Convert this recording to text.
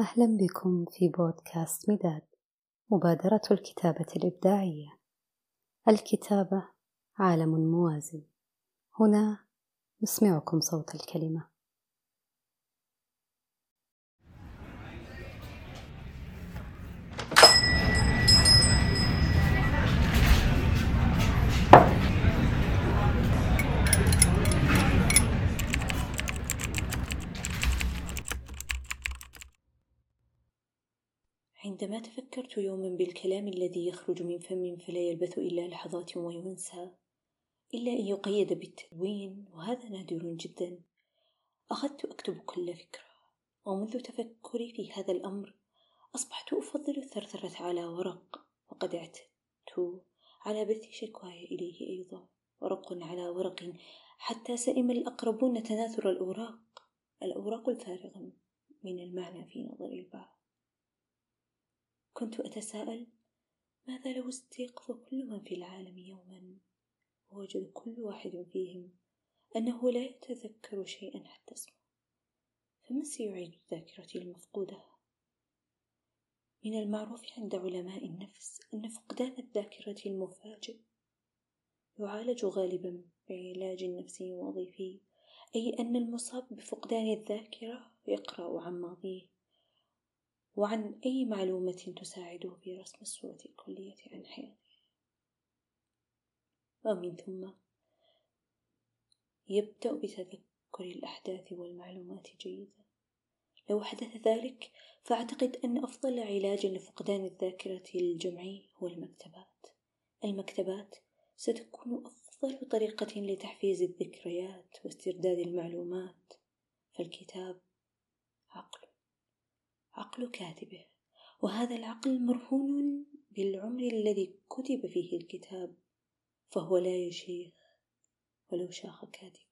أهلا بكم في بودكاست مداد مبادرة الكتابة الإبداعية. الكتابة عالم موازي هنا نسمعكم صوت الكلمة. عندما تفكرت يوما بالكلام الذي يخرج من فم فلا يلبث إلا لحظات وينسى إلا أن يقيد بالتدوين وهذا نادر جدا. أخذت أكتب كل فكرة ومنذ تفكري في هذا الأمر أصبحت أفضل الثرثرة على ورق وقد اعتدت على بث شكواي إليه أيضا. ورق على ورق حتى سئم الأقربون تناثر الأوراق الأوراق الفارغة من المعنى في نظر البعض. كنت أتساءل ماذا لو استيقظ كل من في العالم يوما؟ ووجد كل واحد فيهم أنه لا يتذكر شيئا حتى اسمه. فمن سيعيد ذاكرتي المفقودة؟ من المعروف عند علماء النفس أن فقدان الذاكرة المفاجئ يعالج غالبا بعلاج نفسي وظيفي أي أن المصاب بفقدان الذاكرة يقرأ عن ماضيه. وعن أي معلومة تساعده في رسم الصورة الكلية عن حياته. ومن ثم يبدأ بتذكر الأحداث والمعلومات جيدا. لو حدث ذلك فأعتقد أن أفضل علاج لفقدان الذاكرة الجمعي هو المكتبات. المكتبات ستكون أفضل طريقة لتحفيز الذكريات واسترداد المعلومات. فالكتاب عقل. عقل كاتبه. وهذا العقل مرهون بالعمر الذي كتب فيه الكتاب فهو لا يشيخ ولو شاخ كاتبه